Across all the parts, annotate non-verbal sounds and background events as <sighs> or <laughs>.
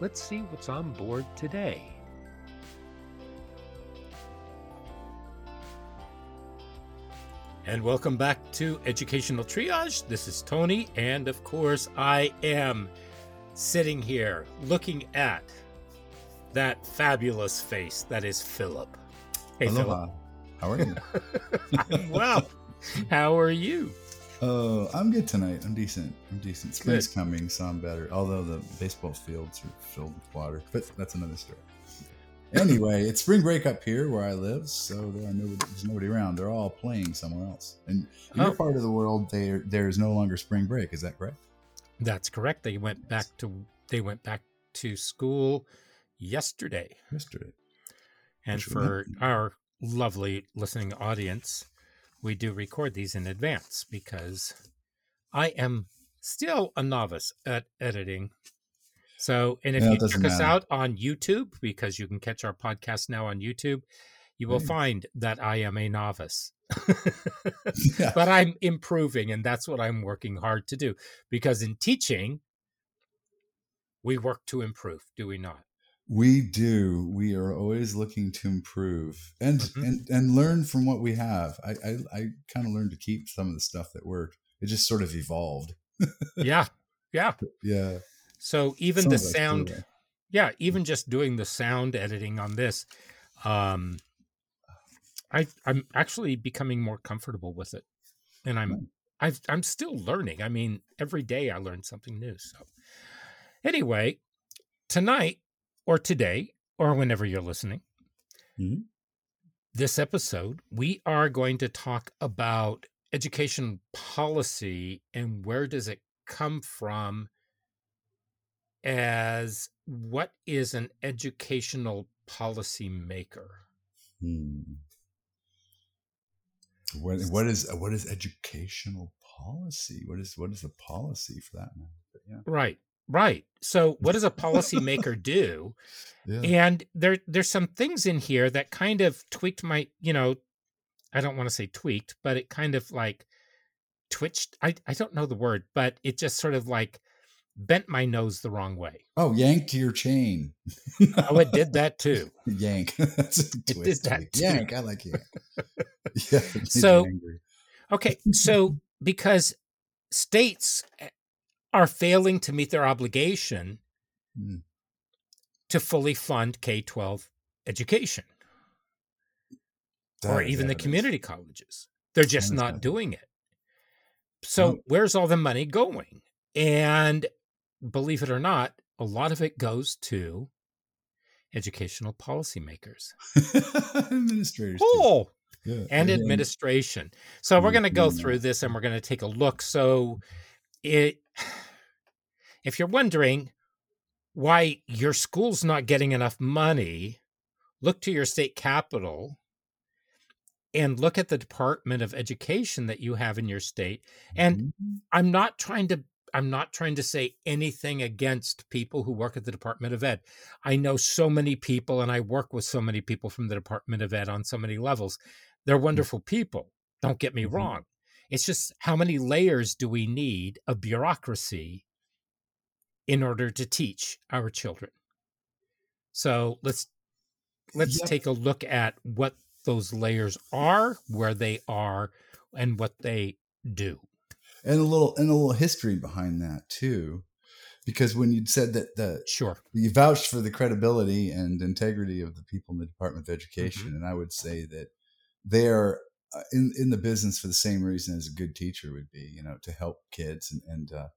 let's see what's on board today. And welcome back to Educational Triage. This is Tony, and of course, I am sitting here looking at that fabulous face that is Philip. Hey, Aloha. How are you? Philip. <laughs> I'm well. How are you? Oh, I'm good tonight. I'm decent. I'm decent. Spring's Good. coming, so I'm better. Although the baseball fields are filled with water, but that's another story. <laughs> Anyway, it's spring break up here where I live, so there are no, there's nobody around. They're all playing somewhere else. And in Oh. your part of the world, there there is no longer spring break. Is that correct? That's correct. They went back to they went back to school yesterday. Yesterday. And Which for our lovely listening audience, we do record these in advance because I am still a novice at editing. So, and if it you check us out on YouTube, because you can catch our podcast now on YouTube, you will Nice. find that I am a novice. <laughs> <laughs> Yeah. but I'm improving, and that's what I'm working hard to do. Because in teaching, we work to improve, do we not? We do. We are always looking to improve and Mhm. and and learn from what we have. I I, I kind of learned to keep some of the stuff that worked. It just sort of evolved. yeah, yeah. <laughs> Yeah. So even the sound, right? yeah, even just doing the sound editing on this, um, I I'm actually becoming more comfortable with it, and I'm I've, I'm still learning. I mean, every day I learn something new. So, anyway, tonight or today or whenever you're listening, Mhm. this episode we are going to talk about education policy and where does it come from as what is an educational policy maker Hmm. What what is what is educational policy? What is what is the policy for that matter? Yeah. right right so what does a <laughs> policymaker do Yeah. and there there's some things in here that kind of tweaked my you know i don't want to say tweaked but it kind of like twitched i i don't know the word but it just sort of like bent my nose the wrong way Oh, yanked your chain. oh it did that too <laughs> yank. <laughs> That's a did that too. yank. I like yank. yeah. it So- okay so because states eh, are failing to meet their obligation Hmm. to fully fund k-12 education or even the community colleges. They're just That not bad. doing it. So No. where's all the money going? And believe it or not, a lot of it goes to educational policymakers. Administrators. Oh, Yeah. and yeah. administration. So we're going to go through this and we're going to take a look. So it if you're wondering why your school's not getting enough money, look to your state capital and look at the Department of Education that you have in your state. And Mhm. I'm not trying to I'm not trying to say anything against people who work at the Department of Ed. I know so many people and I work with so many people from the Department of Ed on so many levels. They're wonderful people. Don't get me Mhm. wrong. It's just how many layers do we need of bureaucracy in order to teach our children? So let's let's Yep. take a look at what those layers are, where they are, and what they do. and a little and a little history behind that too. because when you said that the Sure. you vouched for the credibility and integrity of the people in the Department of Education, Mm-hmm. and I would say that they are in in the business for the same reason as a good teacher would be, you know, to help kids and, and uh,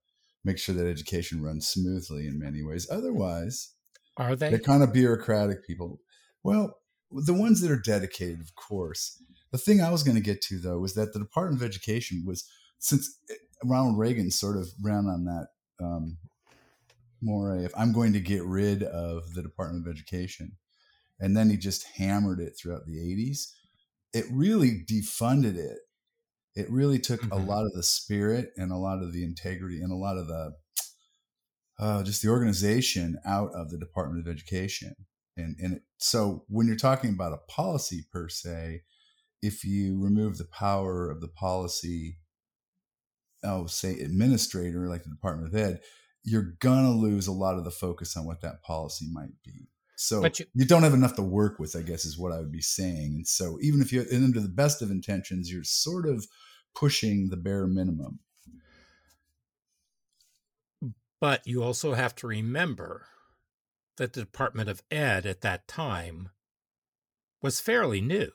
make sure that education runs smoothly in many ways. Otherwise, Are they? they're kind of bureaucratic people. Well, the ones that are dedicated, of course. The thing I was going to get to though was that the Department of Education was since eh, Ronald Reagan sort of ran on that um, more if I'm going to get rid of the Department of Education, and then he just hammered it throughout the 80s. It really defunded it. It really took a Mhm. lot of the spirit and a lot of the integrity and a lot of the uh, just the organization out of the Department of Education. And and it, so when you're talking about a policy per se, if you remove the power of the policy, oh, say administrator like the Department of Ed, you're gonna lose a lot of the focus on what that policy might be. So you- you, don't have enough to work with, I guess, is what I would be saying. And so even if you, and under the best of intentions, you're sort of pushing the bare minimum. But you also have to remember that the Department of Ed at that time was fairly new.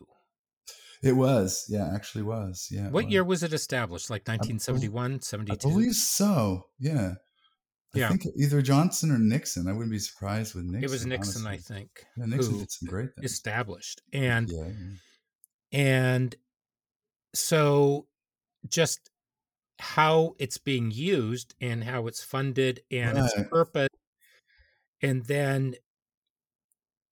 It was, yeah, actually was, yeah. What was. year was it established? Like bel- 1971, I 72? believe so. Yeah. I Yeah. think either Johnson or Nixon. I wouldn't be surprised with Nixon. it was Nixon, I honestly. think, Yeah, Nixon who did some great things. established. And yeah, yeah. and so just how it's being used and how it's funded and its purpose and then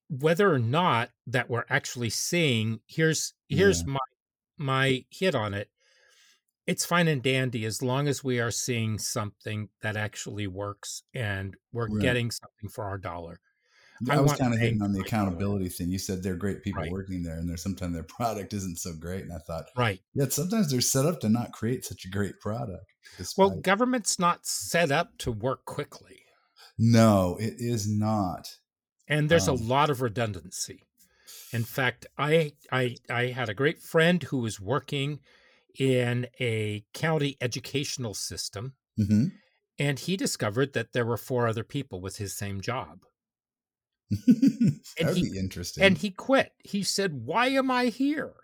whether or not that we're actually seeing here's here's my my hit on it it's fine and dandy as long as we are seeing something that actually works and we're Right. getting something for our dollar I, I was kind of hitting on the my dollar. accountability thing. You said they're great people Right. working there, and there's sometimes their <laughs> product isn't so great. And I thought, right yet sometimes they're set up to not create such a great product. well government's not set up to work quickly no, it is not. and there's a Um, lot of redundancy in fact i i i had a great friend who was working in a county educational system hmm and he discovered that there were four other people with his same job <laughs> That'd he- be interesting. and he quit he said why am i here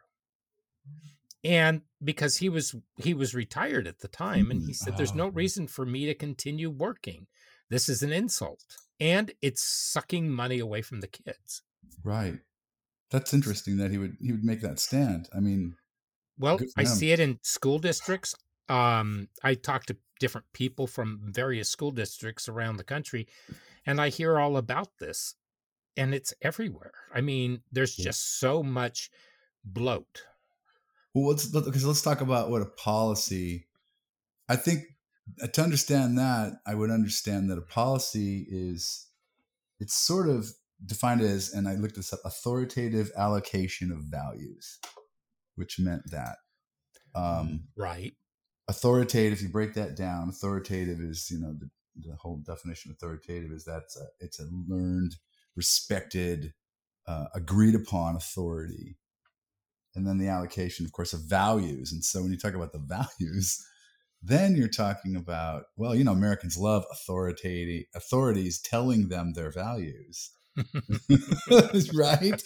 and because he was he was retired at the time and he Mm, said there's no oh. reason for me to continue working this is an insult and it's sucking money away from the kids right. That's interesting that he would he would make that stand. I mean, Well, I see it in school districts. Um, I talk to different people from various school districts around the country, and I hear all about this, and it's everywhere. I mean, there's Yeah. just so much bloat. Well, let's because let's talk about what a policy. I think uh, to understand that, I would understand that a policy is it's sort of defined as, and I looked this up, authoritative allocation of values, which meant that um, Right. authoritative. If you break that down, authoritative is you know the, the whole definition of authoritative is that's a, it's a learned, respected, uh, agreed upon authority and then the allocation, of course, of values. And so when you talk about the <laughs> values, then you're talking about, well, you know, Americans love authority, authorities telling them their values. <laughs> right?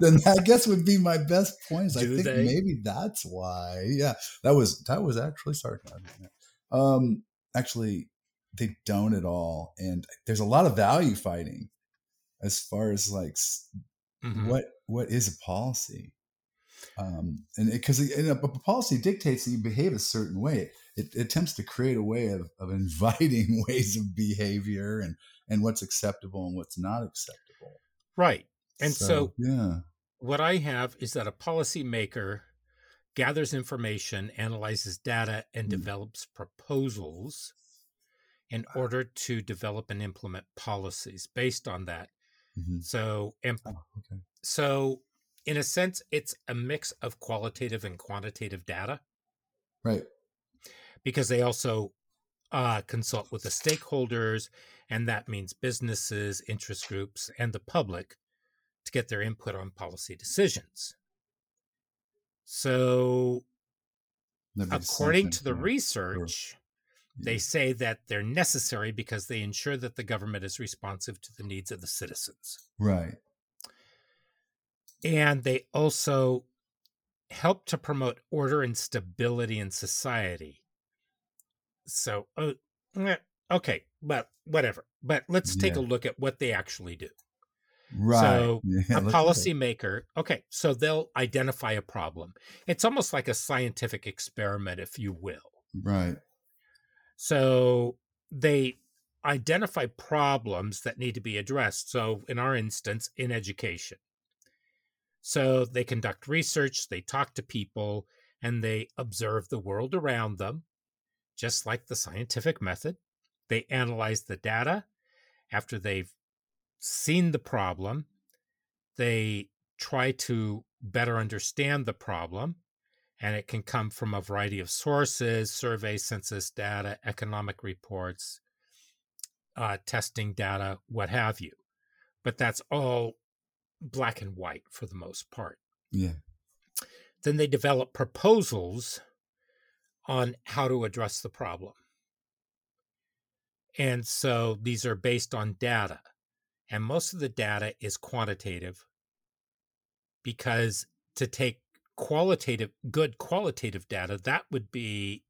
Then I guess would be my best points. I think they? maybe that's why. Yeah. That was that was actually sarcasm. Um actually they don't at all. And there's a lot of value fighting as far as like Mhm. what what is a policy um and because a, a policy dictates that you behave a certain way it, it attempts to create a way of, of <laughs> inviting ways of behavior and and what's acceptable and what's not acceptable Right. And so, yeah what I have is that a policymaker gathers information, analyzes data, and Mm. develops proposals in order to develop and implement policies based on that. Mhm. So, and oh, okay so in a sense, it's a mix of qualitative and quantitative data right because they also uh, consult with the stakeholders, and that means businesses, interest groups, and the public to get their input on policy decisions. So, according to the yeah. research, They say that they're necessary because they ensure that the government is responsive to the needs of the citizens. Right. And they also help to promote order and stability in society. So, uh, okay, but whatever. But let's take Yeah. a look at what they actually do. Right. So <laughs> Yeah, a policymaker, okay, so they'll identify a problem. It's almost like a scientific experiment, if you will. Right. So they identify problems that need to be addressed. So, in our instance, in education. So they conduct research, they talk to people, and they observe the world around them, just like the scientific method. They analyze the data after they've seen the problem. They try to better understand the problem and it can come from a variety of sources survey, census data economic reports uh, testing data what have you but that's all black and white for the most part Yeah. then they develop proposals on how to address the problem and so these are based on data and most of the data is quantitative because to take qualitative good qualitative data that would be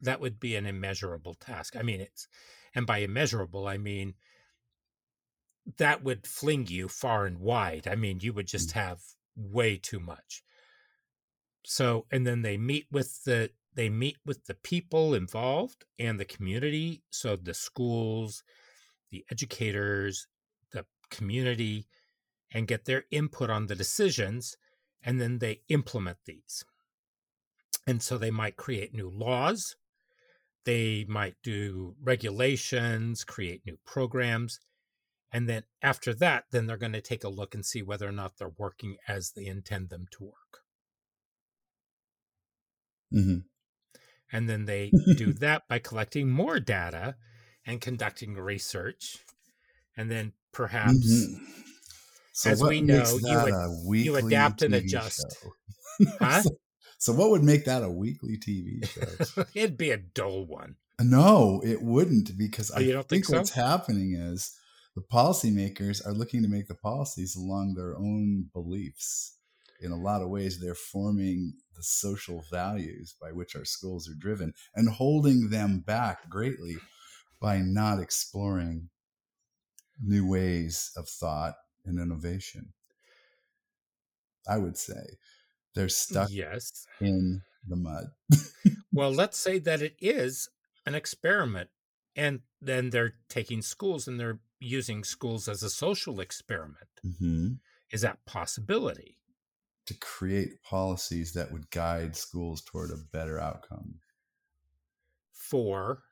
that would be an immeasurable task. I mean it's and by immeasurable i mean that would fling you far and wide. I mean you would just mm. have way too much. So and then they meet with the they meet with the people involved and the community so the schools the educators the community and get their input on the decisions and then they implement these. And so they might create new laws, they might do regulations, create new programs. And then after that, then they're going to take a look and see whether or not they're working as they intend them to work. hmm And then they do <laughs> that by collecting more data and conducting research. And then perhaps Mhm. So As we know, you that ad- a weekly adapt and TV adjust. <laughs> Huh? so, so what would make that a weekly TV show? <laughs> it'd be a dull one. no, it wouldn't because Oh, I you don't think think, so? what's happening is the policymakers are looking to make the policies along their own beliefs. In a lot of ways, they're forming the social values by which our schools are driven and holding them back greatly by not exploring new ways of thought and innovation. I would say they're stuck Yes. in the mud. <laughs> Well, let's say that it is an experiment, and then they're taking schools and they're using schools as a social experiment. hmm Is that possibility? To create policies that would guide schools toward a better outcome. For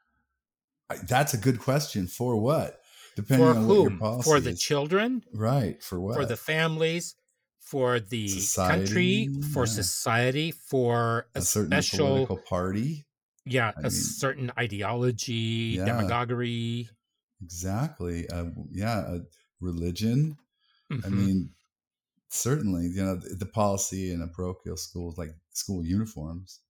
that's a good question. For what? Depending for on what your whom? policy For the is. children, right? For what? for the families, for the Society, country, for yeah. society, for a, a certain special political party. yeah, I a mean- certain ideology, Yeah. demagoguery. Exactly. Uh, yeah, a religion. I Mhm. mean, certainly, you know, the, the policy in a parochial school, is like school uniforms.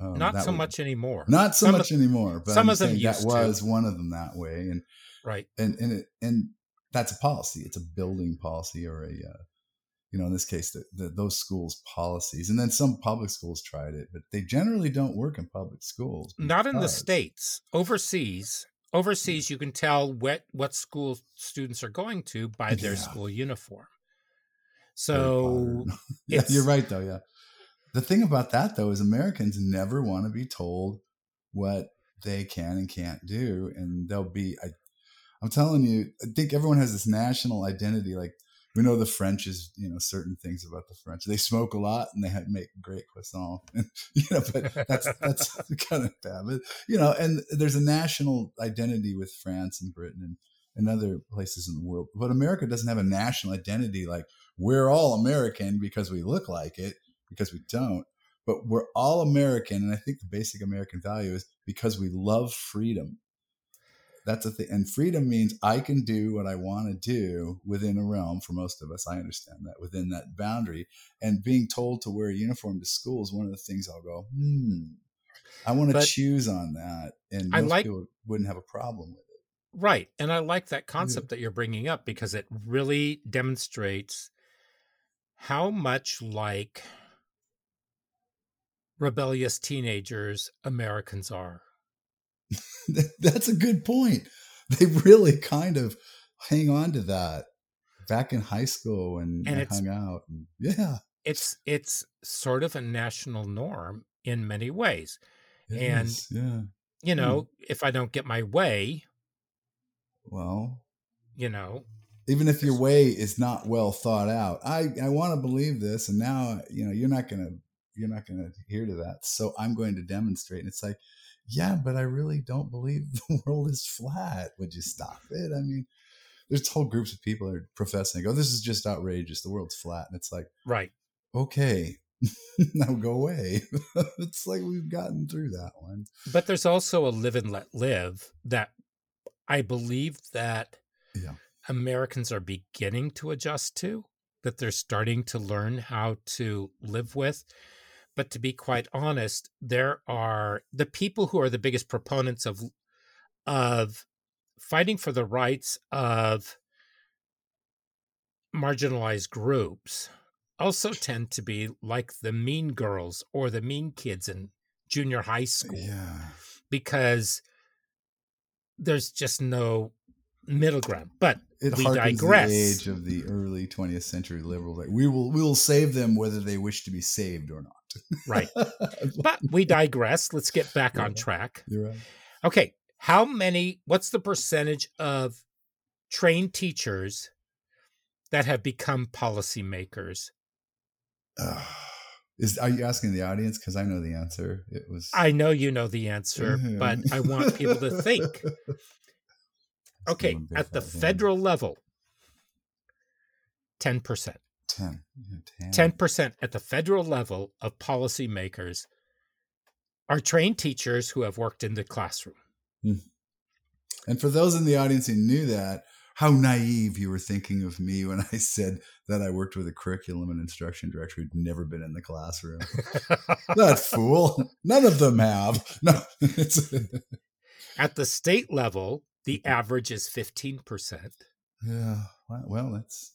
um, not so would- much anymore. Not so Some of- much anymore. But some I'm of them that to. was one of them that way, and right. and and it, and that's a policy. It's a building policy, or a uh, you know, in this case, the, the, those schools' policies. And then some public schools tried it, but they generally don't work in public schools. Not in the states. Overseas, overseas, you can tell what what school students are going to by their Yeah. school uniform. So <laughs> yeah, you're right, though. Yeah. The thing about that, though, is Americans never want to be told what they can and can't do, and they'll be. I, I'm telling you, I think everyone has this national identity. Like we know the French is, you know, certain things about the French. They smoke a lot and they have, make great croissant, <laughs> you know. But that's that's <laughs> kind of bad. But you know, and there's a national identity with France and Britain and, and other places in the world. But America doesn't have a national identity. Like we're all American because we look like it, because we don't. But we're all American, and I think the basic American value is because we love freedom. That's a thing. And freedom means I can do what I want to do within a realm for most of us. I understand that within that boundary. And being told to wear a uniform to school is one of the things I'll go, hmm. I want to But- choose on that, and I most like- people wouldn't have a problem with it. Right. And I like that concept that you're bringing up because it really demonstrates how much like rebellious teenagers Americans are. <laughs> That's a good point. They really kind of hang on to that back in high school when And I hung out. And yeah, It's it's sort of a national norm in many ways. it And- is, yeah. You hmm. know, if I don't get my way, Well, you know, even if your way is not well thought out, I I want to believe this, and now you know you're not gonna you're not gonna adhere to that. So I'm going to demonstrate. And it's like, yeah, but I really don't believe <laughs> the world is flat. Would you stop it? I mean, there's whole groups of people that are professing, "Oh, this is just outrageous. The world's flat," and it's like. right. okay, <laughs> now go away. <laughs> it's like we've gotten through that one. But there's also a live and let live that I believe that Yeah. Americans are beginning to adjust to, that they're starting to learn how to live with. But to be quite honest, there are the people who are the biggest proponents of of fighting for the rights of marginalized groups also tend to be like the mean girls or the mean kids in junior high school Yeah. because there's just no middle ground. But It We digress. the age of the early 20th century liberals. Like we will we will save them whether they wish to be saved or not. right, <laughs> but we digress. Let's get back on Yeah. track. You're right. Okay, how many? What's the percentage of trained teachers that have become policymakers? Ugh. <sighs> is are you asking the audience? Because I know the answer. It was I know you know the answer, <laughs> but I want people to think. <laughs> Okay, at the federal level, ten percent. ten. Yeah, 10 percent at the federal level of policymakers are trained teachers who have worked in the classroom. Hmm. And for those in the audience who knew that, how naive you were thinking of me when I said that I worked with a curriculum and instruction director who'd never been in the classroom. <laughs> that fool. None of them have. No, <laughs> At the state level, the average is 15%. yeah. Well, that's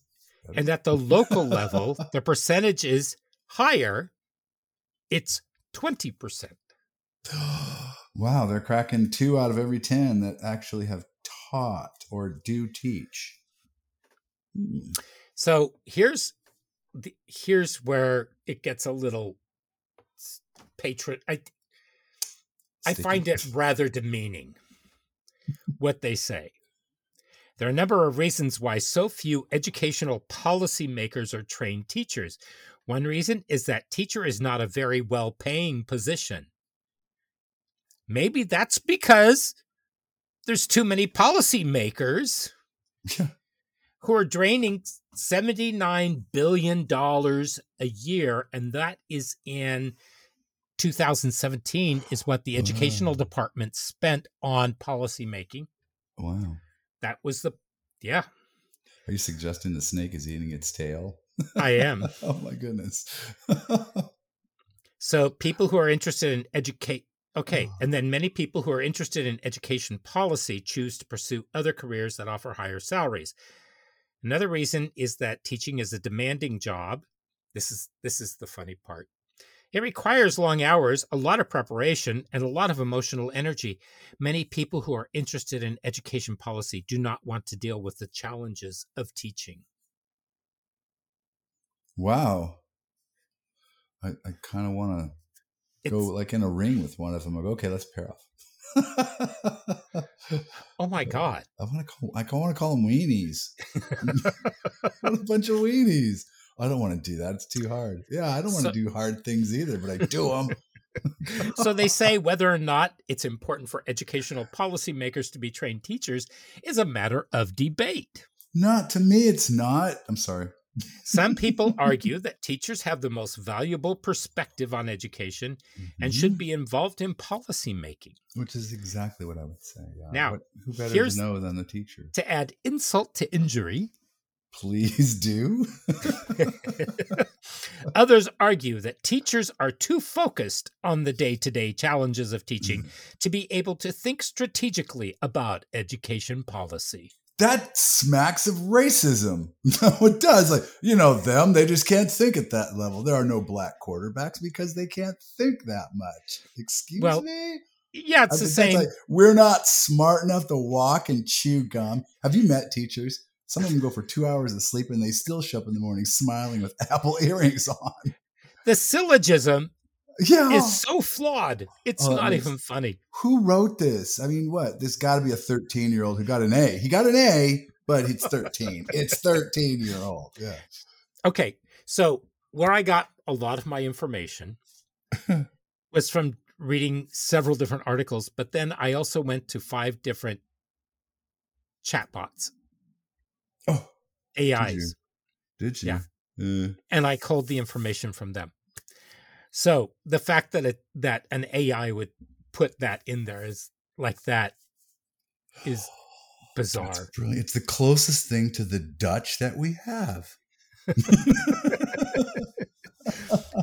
And at the <laughs> local level, the percentage is higher. It's 20%. <gasps> wow. They're cracking two out of every ten that actually have taught or do teach. Hmm. So here's the, here's where it gets a little patron. I I find it rather demeaning what they say. There are a number of reasons why so few educational policymakers are trained teachers. One reason is that teacher is not a very well paying position. Maybe that's because there's too many policymakers <laughs> who are draining $79 billion a year, and that is in 2017 is what the educational Wow. department spent on policy making. Wow. That was the yeah, Are you suggesting the snake is eating its tail? I am. <laughs> oh my goodness. So people who are interested in educate okay, and then many people who are interested in education policy choose to pursue other careers that offer higher salaries. Another reason is that teaching is a demanding job. This is this is the funny part. It requires long hours, a lot of preparation, and a lot of emotional energy. Many people who are interested in education policy do not want to deal with the challenges of teaching. wow. I, I kind of want to go like in a ring with one of them. I go, okay, let's pair off. <laughs> oh my god. I want to call. I want to call them weenies. what <laughs> <laughs> a bunch of weenies. I don't want to do that. It's too hard. Yeah, I don't want So- to do hard things either, but I do them. <laughs> so they say whether or not it's important for educational policymakers to be trained teachers is a matter of debate. Not to me. It's not. I'm sorry. Some people <laughs> argue that teachers have the most valuable perspective on education and Mhm. should be involved in policymaking. Which is exactly what I would say. Yeah. Now, What- who better to know than the teacher? To add insult to injury, Please do. <laughs> Others argue that teachers are too focused on the day to day challenges of teaching Mm. to be able to think strategically about education policy. that smacks of racism. <laughs> No, it does. Like, you know, them, they just can't think at that level. There are no black quarterbacks because they can't think that much. Excuse Well, me? Yeah, I it's the same. like, we're not smart enough to walk and chew gum. Have you met teachers? Some of them go for two hours of sleep and they still show up in the morning smiling with <laughs> Apple earrings on. the syllogism Yeah. is so flawed. It's Oh, not even funny. who wrote this? I mean, what? This got to be a 13 year old who got an A. He got an A, but <laughs> it's 13. it's 13 year old. Yeah. Okay, so where I got a lot of my information <laughs> was from reading several different articles, but then I also went to five different chatbots, Oh, AIs, did you? Yeah. Uh, and I culled the information from them. So the fact that it that an AI would put that in there is like that is <sighs> bizarre. that's brilliant. It's the closest thing to the Dutch that we have. <laughs>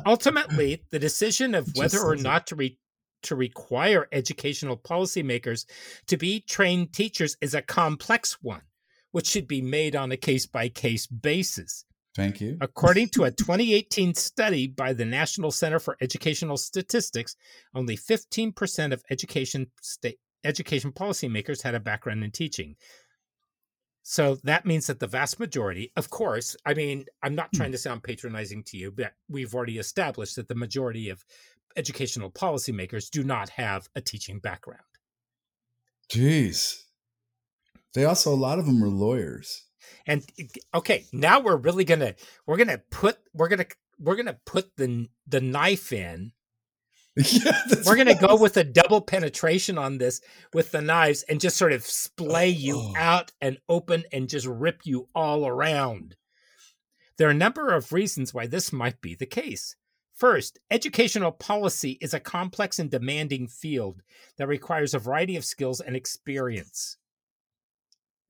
Ultimately, the decision of whether or not to re- to require educational policymakers to be trained teachers is a complex one, which should be made on a case by case basis. Thank you. According to a <laughs> 2018 study by the National Center for Educational Statistics, only 15% of education state education policymakers had a background in teaching. So that means that the vast majority, of course, I mean, I'm not trying hmm. to sound patronizing to you, but we've already established that the majority of educational policymakers do not have a teaching background. Jeez. They also, a lot of them are lawyers. And okay, now we're really gonna we're gonna put we're gonna we're gonna put the the knife in <laughs> yeah, we're to go with a double penetration on this with the knives and just sort of splay you Oh. out and open and just rip you all around. There are a number of reasons why this might be the case. First, educational policy is a complex and demanding field that requires a variety of skills and experience.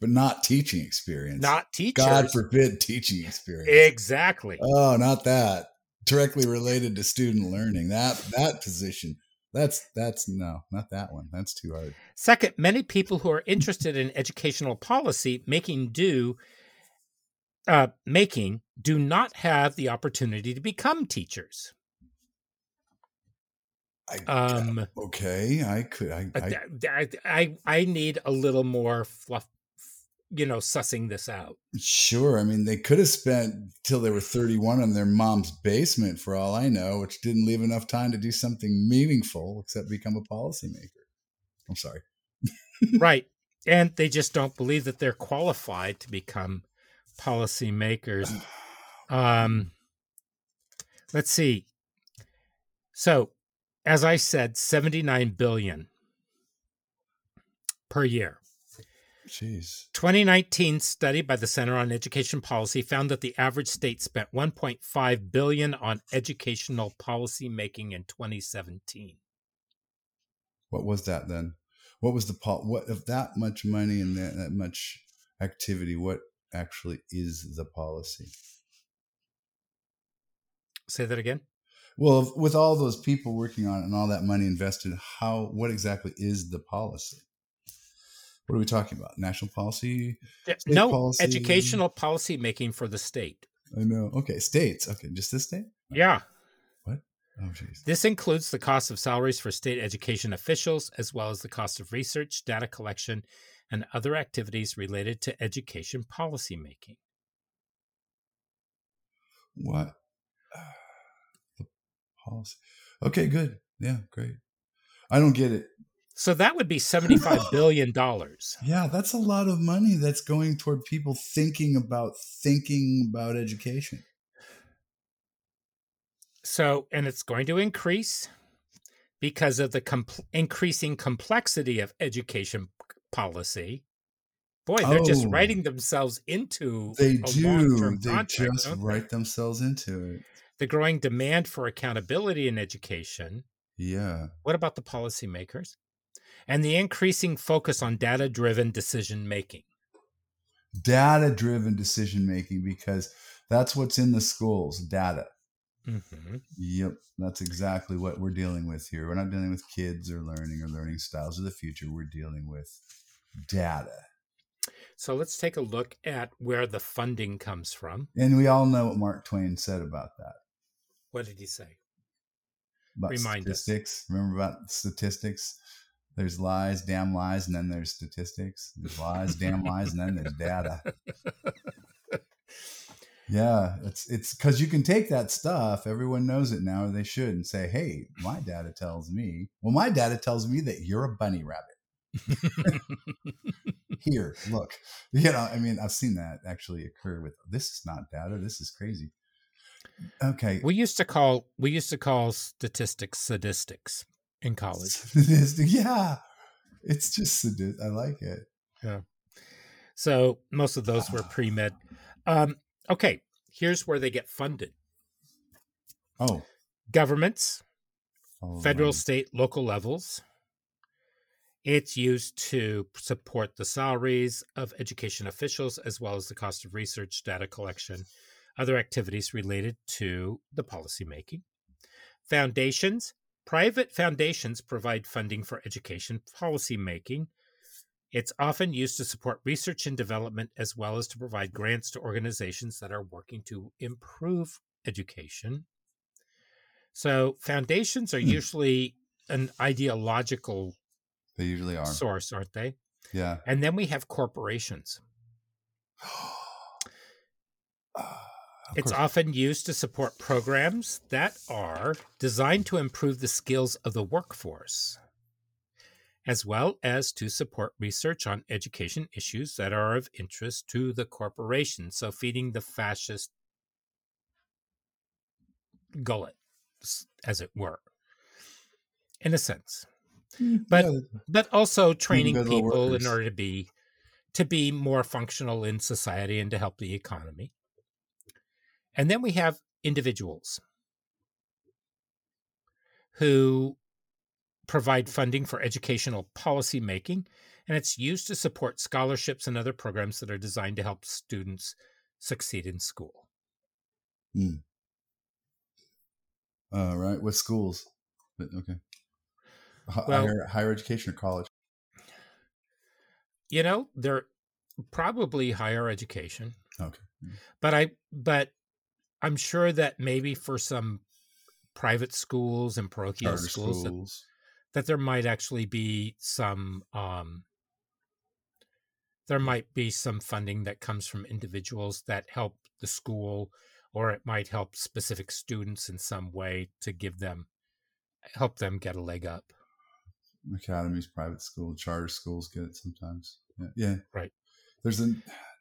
But not teaching experience. Not teachers. God forbid teaching experience. exactly. Oh, not that. Directly related to student learning. That that position. That's that's no, not that one. That's too hard. Second, many people who are interested in educational policy making do uh, making do not have the opportunity to become teachers. I, Um, okay, I could. I, I, I I, I I need a little more fluff, you know, sussing this out. sure. I mean, they could have spent till they were thirty-one in their mom's basement, for all I know, which didn't leave enough time to do something meaningful except become a policymaker. I'm sorry. right, <laughs> and they just don't believe that they're qualified to become policymakers. <sighs> Um, let's see. So, as I said, 79 billion per year. Jeez. 2019 study by the Center on Education Policy found that the average state spent 1.5 billion on educational policy making in 2017. What was that then? What was the pol- what of that much money and that, that much activity? What actually is the policy? Say that again. Well, with all those people working on it and all that money invested, how what exactly is the policy? What are we talking about? National policy? State no policy. educational policy making for the state. I know. Okay, states. Okay, just this state? Yeah. What? Oh, jeez. This includes the cost of salaries for state education officials, as well as the cost of research, data collection, and other activities related to education policy making. What? <sighs> The policy. Okay, good. Yeah, great. I don't get it. So that would be $75 <laughs> billion. Yeah, that's a lot of money that's going toward people thinking about thinking about education. So, and it's going to increase because of the increasing complexity of education policy. Boy, they're just Oh. writing themselves into They do. They contract, just they? write themselves into it. the growing demand for accountability in education. Yeah. What about the policymakers? And the increasing focus on data driven decision making. data driven decision making because that's what's in the schools data hmm yep that's exactly what we're dealing with here we're not dealing with kids or learning or learning styles of the future we're dealing with data So let's take a look at where the funding comes from. and we all know what mark twain said about that What did he say? about Remind us. statistics remember about statistics there's lies damn lies and then there's statistics there's lies damn lies and then there's data Yeah, it's it's because you can take that stuff. Everyone knows it now, or they should, and say, "Hey, my data tells me." Well, my data tells me that you're a bunny rabbit. Here, look. You know, I mean, I've seen that actually occur with. This is not data. This is crazy. Okay, we used to call we used to call statistics sadistics in college. <laughs> yeah, it's just. I like it. Yeah. So most of those were pre med. Um, okay, here's where they get funded: Oh, governments, the federal, state, local levels. It's used to support the salaries of education officials as well as the cost of research, data collection, other activities related to the policymaking. Foundations. Private foundations provide funding for education policymaking. It's often used to support research and development as well as to provide grants to organizations that are working to improve education. So, foundations are Hmm. usually an ideological They usually are. source, aren't they? yeah. And then we have corporations. <gasps> Of It's course. often used to support programs that are designed to improve the skills of the workforce, as well as to support research on education issues that are of interest to the corporation. So, feeding the fascist gullet, as it were, in a sense. Hmm, but- Yeah, But also hmm, training good little people in order to be to be more functional in society and to help the economy. And then we have individuals who provide funding for educational policy making, and it's used to support scholarships and other programs that are designed to help students succeed in school. Uh, right. What schools? But, okay. H- Well- higher, higher education or college? You know, they're probably higher education, Okay. but I but I'm sure that maybe for some private schools and parochial Charter schools, that that there might actually be some um there might be some funding that comes from individuals that help the school or it might help specific students in some way to give them help them get a leg up academies, private school, charter schools get it sometimes. Yeah. yeah. Right. There's a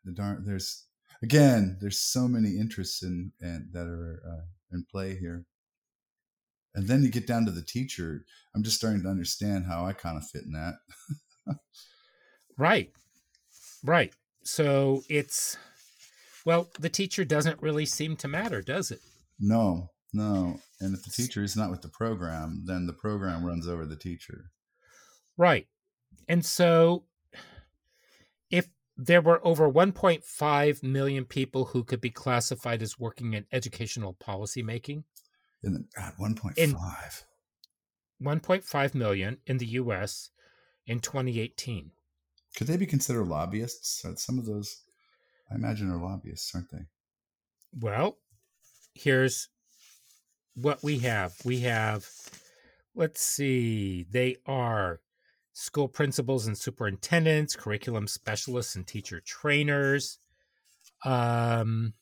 the darn there's again there's so many interests in and that are uh, in play here. And then you get down to the teacher. I'm just starting to understand how I kind of fit in that. right right so it's well the teacher doesn't really seem to matter does it No, no. And if the teacher is not with the program, then the program runs over the teacher. Right. And so there were over 1.5 million people who could be classified as working in educational policy making, And then, God, 1.5. In- 1.5 million in the US in 2018. Could they be considered lobbyists? Some of those, I imagine, are lobbyists, aren't they? Well, here's what we have. We have, let's see, they are school principals and superintendents, curriculum specialists and teacher trainers. Um,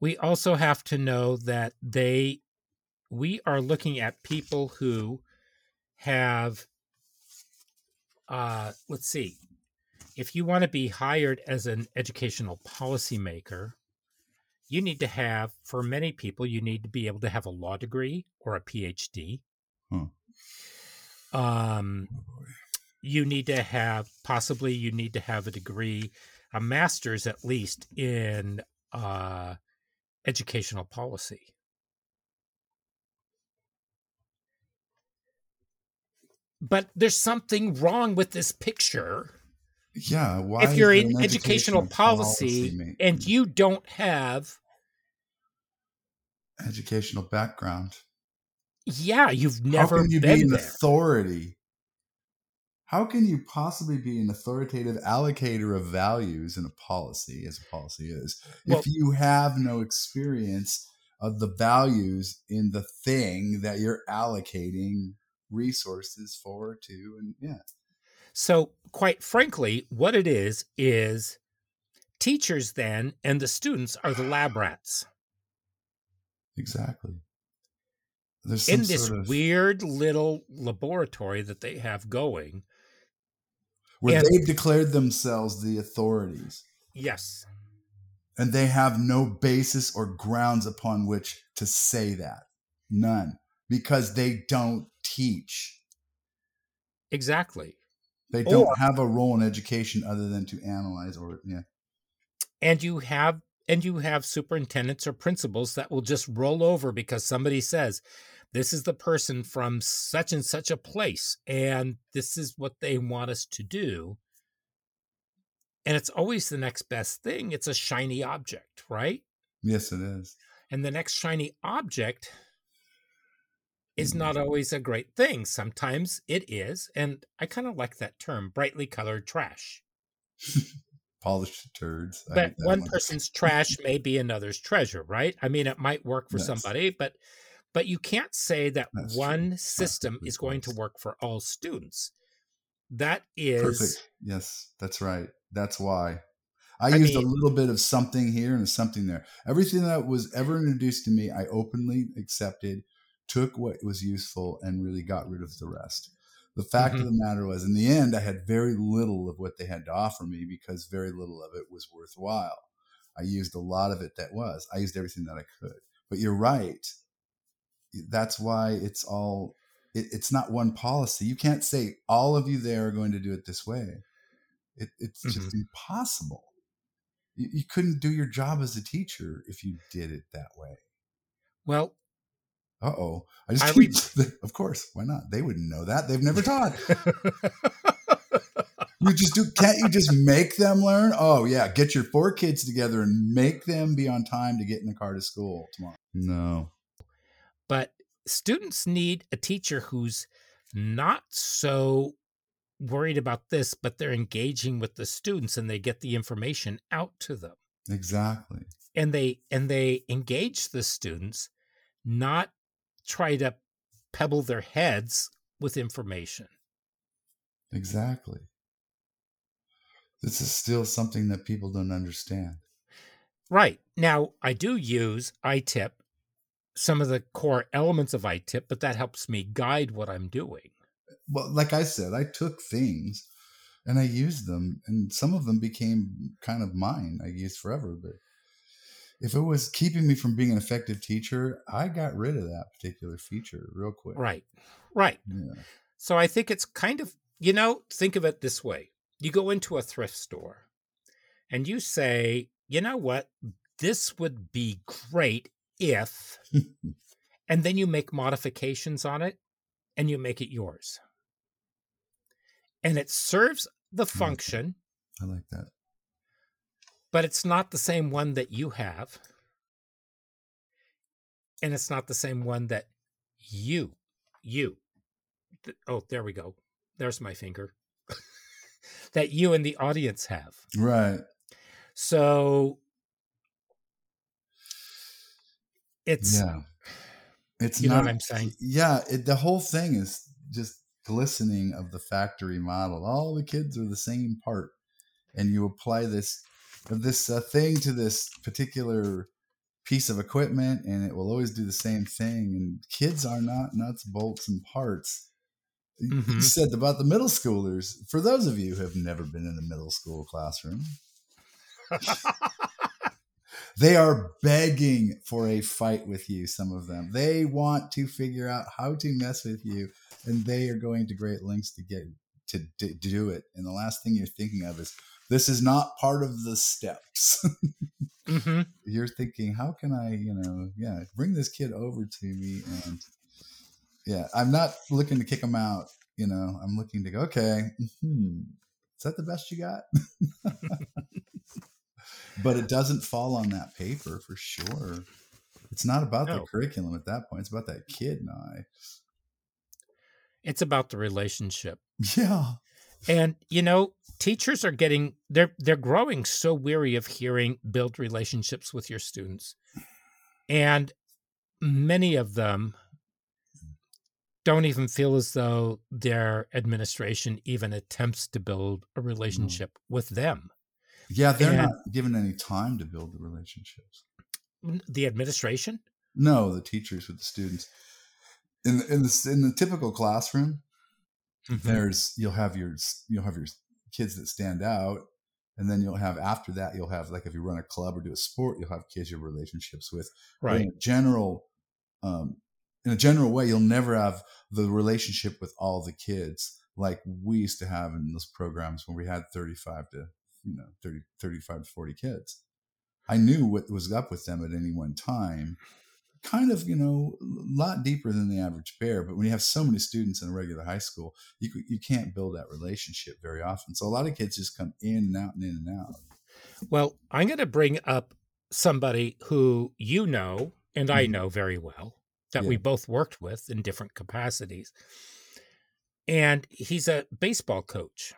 we also have to know that they, we are looking at people who have, uh, let's see, if you want to be hired as an educational policymaker, you need to have for many people you need to be able to have a law degree or a phd Hmm. Um, you need to have possibly you need to have a degree a master's at least in uh, educational policy. But there's something wrong with this picture. Yeah. Why if you're in an educational, policy, ma- and you don't have, educational background, yeah, you've never. how can you been be an there. authority? How can you possibly be an authoritative allocator of values in a policy, as a policy is, Well- if you have no experience of the values in the thing that you're allocating resources for to? And yeah, So, quite frankly, what it is is teachers then and the students are the lab rats exactly. There's in this sort of weird little laboratory that they have going. where and- they've declared themselves the authorities. Yes. and they have no basis or grounds upon which to say that none because they don't teach Exactly. they don't Or- have a role in education other than to analyze or yeah And you have and you have superintendents or principals that will just roll over because somebody says this is the person from such and such a place and this is what they want us to do. And it's always the next best thing. It's a shiny object, right? yes it is And the next shiny object is not Mhm. always a great thing. Sometimes it is. And I kind of like that term, brightly colored trash. <laughs> polished turds But one person's trash may be another's treasure, right? I mean, it might work for Yes. somebody, but but you can't say that That's true. one system Perfectly is going to work for all students. That is perfect. Yes that's right. That's why. I, I used a little bit of something here and something there. Everything that was ever introduced to me i openly accepted took what was useful and really got rid of the rest. The fact Mm-hmm. of the matter was in the end i had very little of what they had to offer me because very little of it was worthwhile. I used a lot of it that was. I used everything that i could. But you're right that's why it's all it, it's not one policy. You can't say all of you there are going to do it this way. It, it's just Mm-hmm. impossible. You, you couldn't do your job as a teacher if you did it that way. Well, uh-oh. I just I keep, read- <laughs> of course why not? They wouldn't know that. They've never taught. <laughs> You just do can't you just make them learn? Oh yeah get your four kids together and make them be on time to get in the car to school tomorrow. No but students need a teacher who's not so worried about this, but they're engaging with the students and they get the information out to them. exactly. And they and they engage the students not try to pebble their heads with information. Exactly. This is still something that people don't understand. Right. Now i do use ITIP some of the core elements of ITIP but that helps me guide what i'm doing well, like I said, I took things and I used them, and some of them became kind of mine. I used forever, but if it was keeping me from being an effective teacher, I got rid of that particular feature real quick. right right Yeah. so i think it's kind of you know think of it this way you go into a thrift store and you say you know what this would be great if <laughs> and then you make modifications on it and you make it yours. And it serves the that. function, I like that. but it's not the same one that you have. And it's not the same one that you, you, th- oh, there we go. There's my finger. <laughs> that you and the audience have. Right. So it's, yeah. It's you know what I'm saying? Yeah. It, the whole thing is just glistening of the factory model. All the kids are the same part, and you apply this of this uh, thing to this particular piece of equipment, and it will always do the same thing. And kids are not nuts, bolts, and parts. You Mhm. said about the middle schoolers. For those of you who have never been in a middle school classroom, <laughs> they are begging for a fight with you some of them. They want to figure out how to mess with you and they are going to great lengths to get to, do it. And the last thing you're thinking of is this is not part of the steps. <laughs> Hmm you're thinking how can i you know yeah bring this kid over to me and yeah i'm not looking to kick him out you know. I'm looking to go okay hmm Is that the best you got? <laughs> <laughs> but it doesn't fall on that paper for sure. It's not about No. the curriculum at that point. It's about that kid and I. It's about the relationship. Yeah. And you know, teachers are getting they're they're growing so weary of hearing build relationships with your students. And many of them don't even feel as though their administration even attempts to build a relationship with them. Yeah, they're And- not given any time to build the relationships. The administration? No, the teachers with the students. In the, in the in the typical classroom, Mm-hmm. there's you'll have your you'll have your kids that stand out, and then you'll have after that you'll have like if you run a club or do a sport, you'll have kids you have relationships with. Right. In a general, um, in a general way, you'll never have the relationship with all the kids like we used to have in those programs when we had 35 to you know 30 35 to 40 kids i knew what was up with them at any one time kind of you know a lot deeper than the average bear but when you have so many students in a regular high school you, you can't build that relationship very often so a lot of kids just come in and out and in and out Well, I'm going to bring up somebody who you know and I Mhm. know very well that we both worked with in different capacities. And he's a baseball coach.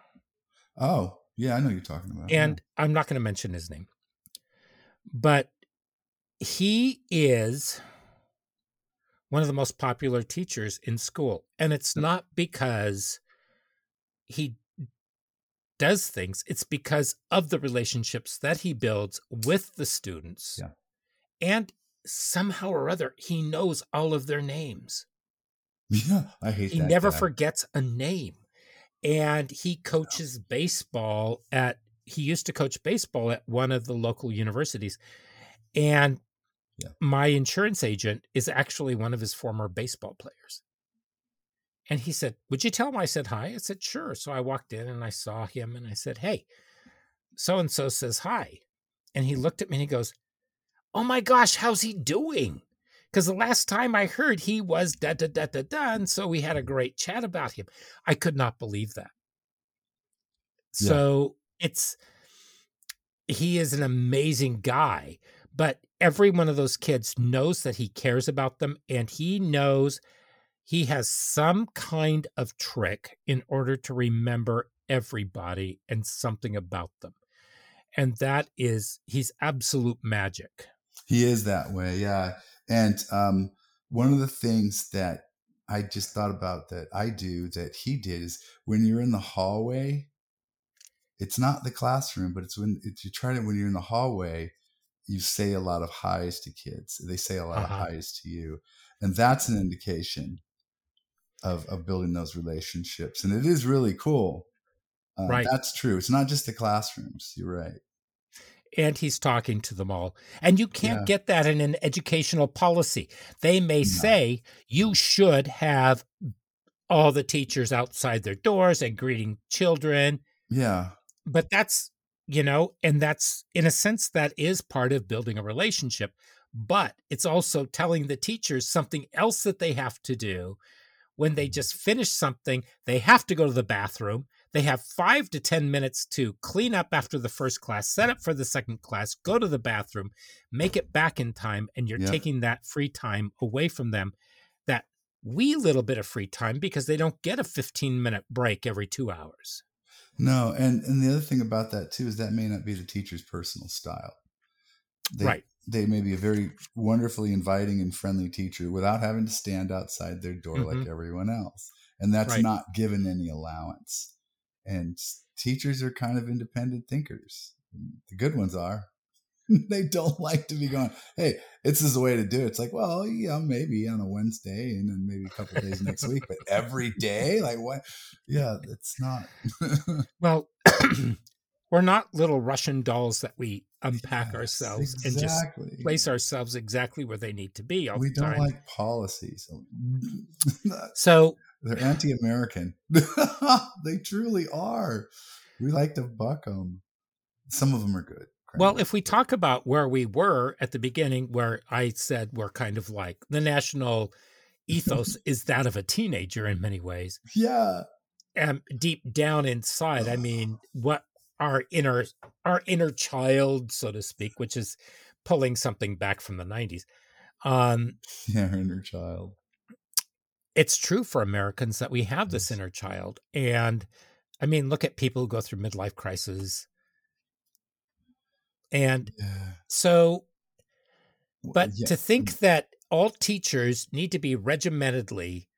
oh yeah i know you're talking about And I'm not going to mention his name. But he is one of the most popular teachers in school. And it's not because he does things, it's because of the relationships that he builds with the students. Yeah. And somehow or other, he knows all of their names. <laughs> yeah i hate that. He never guy. forgets a name. And he coaches baseball at, he used to coach baseball at one of the local universities. And Yeah. my insurance agent is actually one of his former baseball players. And he said, Would you tell him I said hi? I said, Sure. So I walked in and I saw him and I said, Hey, so and so says hi. And he looked at me and he goes, Oh my gosh, how's he doing? Because the last time I heard he was da da da da da. And so we had a great chat about him. I could not believe that. Yeah. So it's, he is an amazing guy, but every one of those kids knows that he cares about them and he knows he has some kind of trick in order to remember everybody and something about them. And that is, he's absolute magic. He is that way, yeah. And um, one of the things that I just thought about that I do that he did is when you're in the hallway, it's not the classroom, but it's when it's, you try to when you're in the hallway, you say a lot of highs to kids. They say a lot Uh-huh. of highs to you, and that's an indication of of building those relationships. And it is really cool. Uh, Right. That's true. It's not just the classrooms. You're right. And he's talking to them all. And you can't Yeah. get that in an educational policy. They may No. say you should have all the teachers outside their doors and greeting children, Yeah. but that's, you know, and that's in a sense that is part of building a relationship, but it's also telling the teachers something else that they have to do when they mm. just finish something, they have to go to the bathroom. They have five to 10 minutes to clean up after the first class, set up for the second class, go to the bathroom, make it back in time. And you're Yeah. taking that free time away from them, that wee little bit of free time because they don't get a 15 minute break every two hours. No, and and the other thing about that too is that may not be the teacher's personal style. They, Right. They may be a very wonderfully inviting and friendly teacher without having to stand outside their door like Mhm. everyone else, and that's Right. not given any allowance. And teachers are kind of independent thinkers. The good ones are. <laughs> they don't <laughs> like to be going, hey, this is the way to do it. It's like, well, yeah, maybe on a Wednesday and then maybe a couple of days next week, but every day, like what? Yeah, it's not. <laughs> Well, <clears throat> we're not little Russian dolls that we unpack Yes, ourselves and just place ourselves exactly where they need to be all we the don't time. like policies. so, They're <laughs> anti-American. <laughs> they truly are. We like to buck them. Some of them are good. well, if we talk about where we were at the beginning, where I said we're kind of like the national ethos <laughs> is that of a teenager in many ways. yeah, um, deep down inside, I mean, <sighs> what our inner our inner child, so to speak, which is pulling something back from the '90s. Um, yeah, our inner child. It's true for Americans that we have this inner child, and I mean, look at people who go through midlife crises, and Yeah. so But yeah. to think mm. that all teachers need to be regimentedly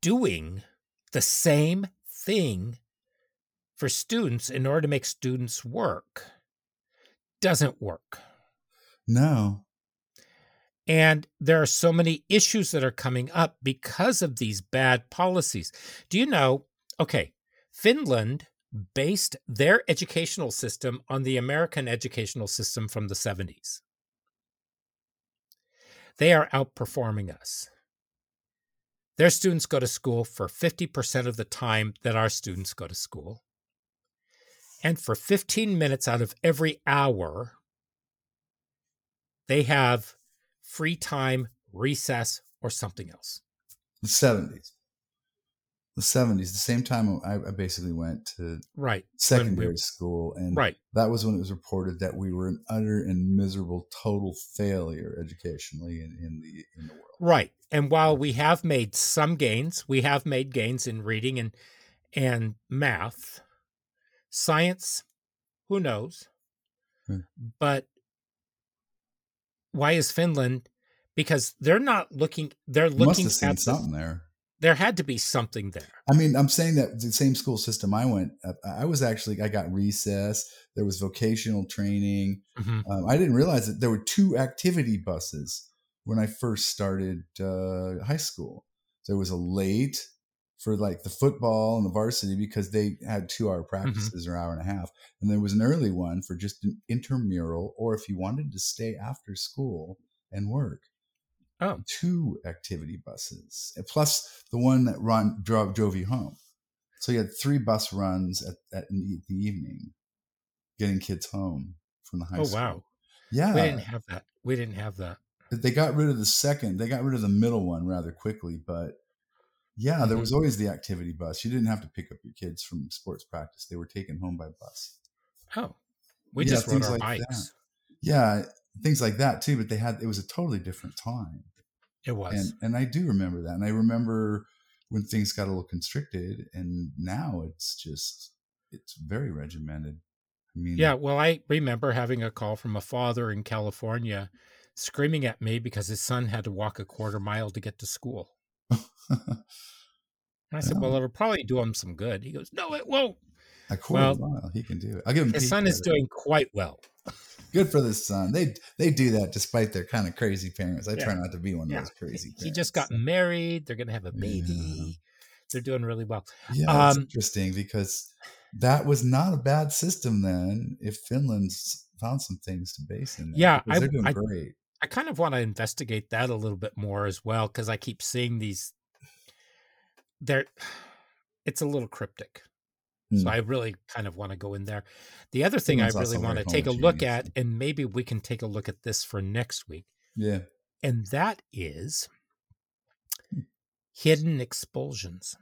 doing the same thing for students in order to make students work doesn't work. No. And there are so many issues that are coming up because of these bad policies. Do you know? Okay, Finland based their educational system on the American educational system from the 70s. They are outperforming us. Their students go to school for 50% of the time that our students go to school. And for 15 minutes out of every hour, they have free time, recess, or something else. The 70s. The 70s, the same time I, I basically went to Right. secondary school. And Right. that was when it was reported that we were an utter and miserable total failure educationally in, in the in the world. Right. And while we have made some gains, we have made gains in reading and and math. Science, who knows? Hmm. But why is Finland? Because they're not looking they're You must looking have seen at the, something there. there had to be something there. I mean, I'm saying that the same school system I went, uh, I was actually, I got recess. There was vocational training. Mhm. Um, I didn't realize that there were two activity buses when I first started uh, high school. There was a late for like the football and the varsity because they had two hour mm-hmm. practices or hour and a half. And there was an early one for just an intramural or if you wanted to stay after school and work. Oh. Two activity buses, eh, plus the one that run drove, drove you home. So you had three bus runs at, at in the- the evening, getting kids home from the high Oh school. Oh, wow. Yeah, We didn't have that. We didn't have that. they got rid of the second. They got rid of the middle one rather quickly, but yeah, there Mhm. was always the activity bus. You didn't have to pick up your kids from sports practice; they were taken home by bus. Oh. We Yeah, just rode our like that. bikes. Yeah, things like that too. But they had it was a totally different time, It was. and and I do remember that, and I remember when things got a little constricted, and now it's just it's very regimented. I mean, Yeah, well, I remember having a call from a father in California screaming at me because his son had to walk a quarter mile to get to school. <laughs> And I said, Yeah. Well, it'll probably do him some good. He goes, No, it won't. a quarter Well, mile, he can do it. I'll give him. His son is doing quite well. <laughs> good for the son. They they do that despite their kind of crazy parents. I try Yeah. not to be one of those crazy. Kids. He just got married. They're going to have a Yeah. baby. They're doing really well. Yeah, Um, interesting because that was not a bad system then. If Finland's found some things to base in, Yeah, I- they're doing I- great. I kind of want to investigate that a little bit more as well because I keep seeing these. They're, it's a little cryptic. So Hmm. I really kind of want to go in there. The other thing I really want to take a look at, and maybe we can take a look at this for next week, Yeah, and that is Hmm. hidden expulsions.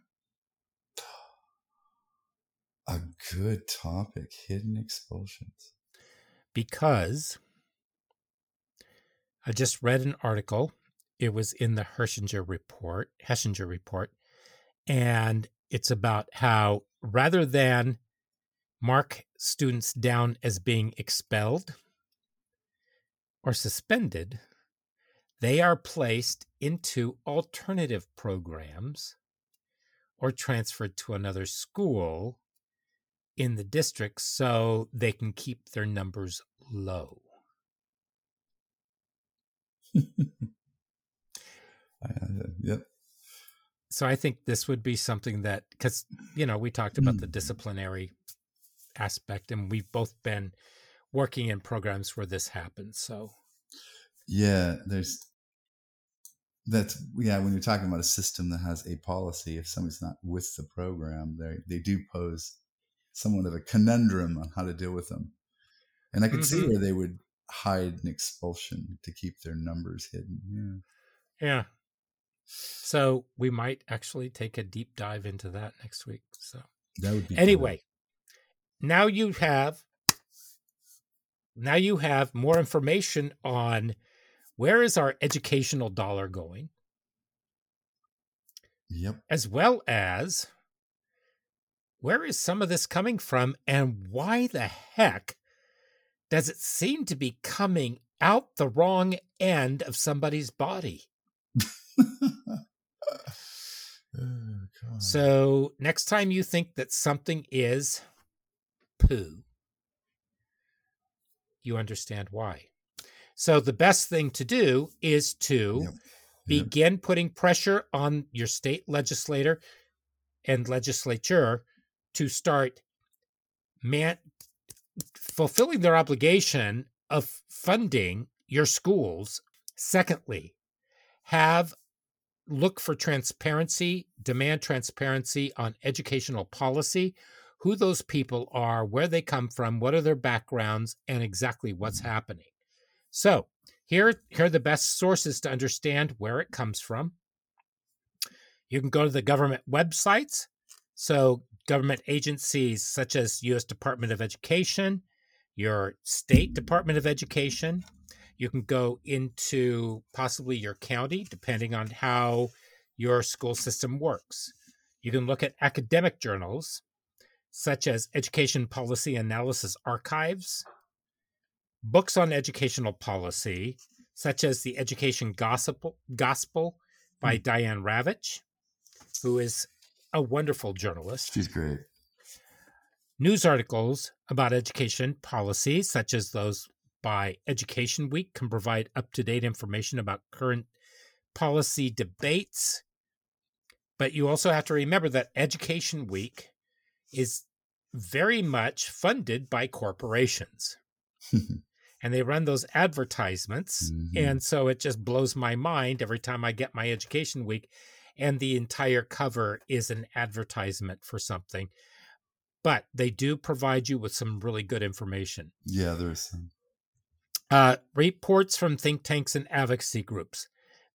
a good topic: hidden expulsions. Because I just read an article. It was in the Hershinger report, Hechinger report, and it's about how rather than mark students down as being expelled or suspended, they are placed into alternative programs or transferred to another school in the district so they can keep their numbers low. <laughs> Uh, yep. So I think this would be something that because you know we talked about the Mm. disciplinary aspect and we've both been working in programs where this happens. So Yeah, there's that's yeah. When you're talking about a system that has a policy, if somebody's not with the program, they they do pose somewhat of a conundrum on how to deal with them. And I could see Mhm. where they would hide an expulsion to keep their numbers hidden. Yeah. yeah. So we might actually take a deep dive into that next week. So That would be anyway, now you have now you have more information on where is our educational dollar going. Yep. as well as where is some of this coming from and why the heck does it seem to be coming out the wrong end of somebody's body? <laughs> Oh, So next time you think that something is poo, you understand why. So the best thing to do is to Yep. Yep. begin putting pressure on your state legislator and legislature to start man fulfilling their obligation of funding your schools. Secondly, have look for transparency, demand transparency on educational policy, who those people are, where they come from, what are their backgrounds, and exactly what's mm-hmm. happening. So, here, here are the best sources to understand where it comes from. You can go to the government websites. So, government agencies such as U.S. Department of Education, your state Department of Education. You can go into possibly your county, depending on how your school system works. You can look at academic journals such as Education Policy Analysis Archives, books on educational policy such as the Education Gospel, Gospel by hmm. Diane Ravitch, who is a wonderful journalist She's great. news articles about education policy, such as those by Education Week, can provide up to date information about current policy debates. But you also have to remember that Education Week is very much funded by corporations. <laughs> and they run those advertisements. Mhm. And so it just blows my mind every time I get my Education Week, and the entire cover is an advertisement for something but they do provide you with some really good information. yeah, there's some. Uh, reports from think tanks and advocacy groups.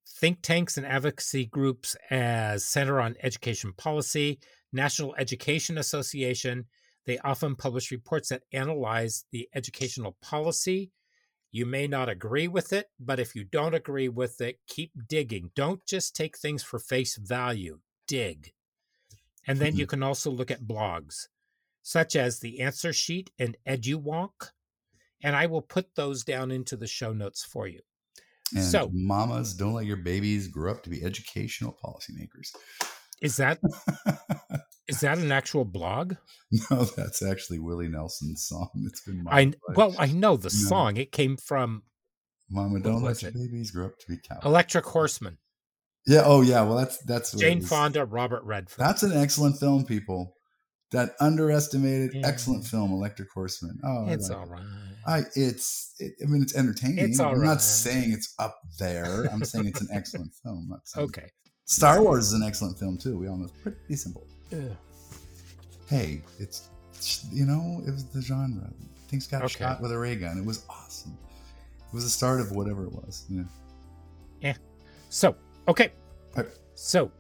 Think tanks and advocacy groups as Center on Education Policy, National Education Association, they often publish reports that analyze the educational policy. You may not agree with it, but if you don't agree with it, keep digging. Don't just take things for face value, dig. And then you mm-hmm. can also look at blogs such as the answer sheet and EduWonk, and I will put those down into the show notes for you. And So- mamas, don't let your babies grow up to be educational policymakers. Is that <laughs> is that an actual blog? <laughs> no, that's actually Willie Nelson's song. It's been I modified. well, I know the No. song. It came from Mama, don't let your babies grow up to be cows. Electric Horseman, yeah. Oh, yeah. Well, that's that's Jane. Fonda, Robert Redford. That's an excellent film, people. That underestimated, Yeah. excellent film, Electric Horseman. Oh, I it's like all it. I it's it, I mean it's entertaining. It's all I'm right. not saying it's up there. I'm saying it's an excellent <laughs> film. Okay. Star Wars is an excellent film too. We all know it's pretty simple. Ugh. Hey, it's you know it was the genre. Things got Okay. shot with a ray gun. It was awesome. It was the start of whatever it was. Yeah. Yeah. So okay. Okay. So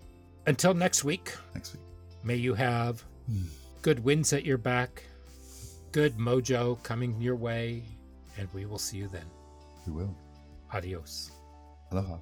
until next week, Next week. may you have Hmm. good winds at your back, good mojo coming your way, and we will see you then. We will. Adios. Aloha.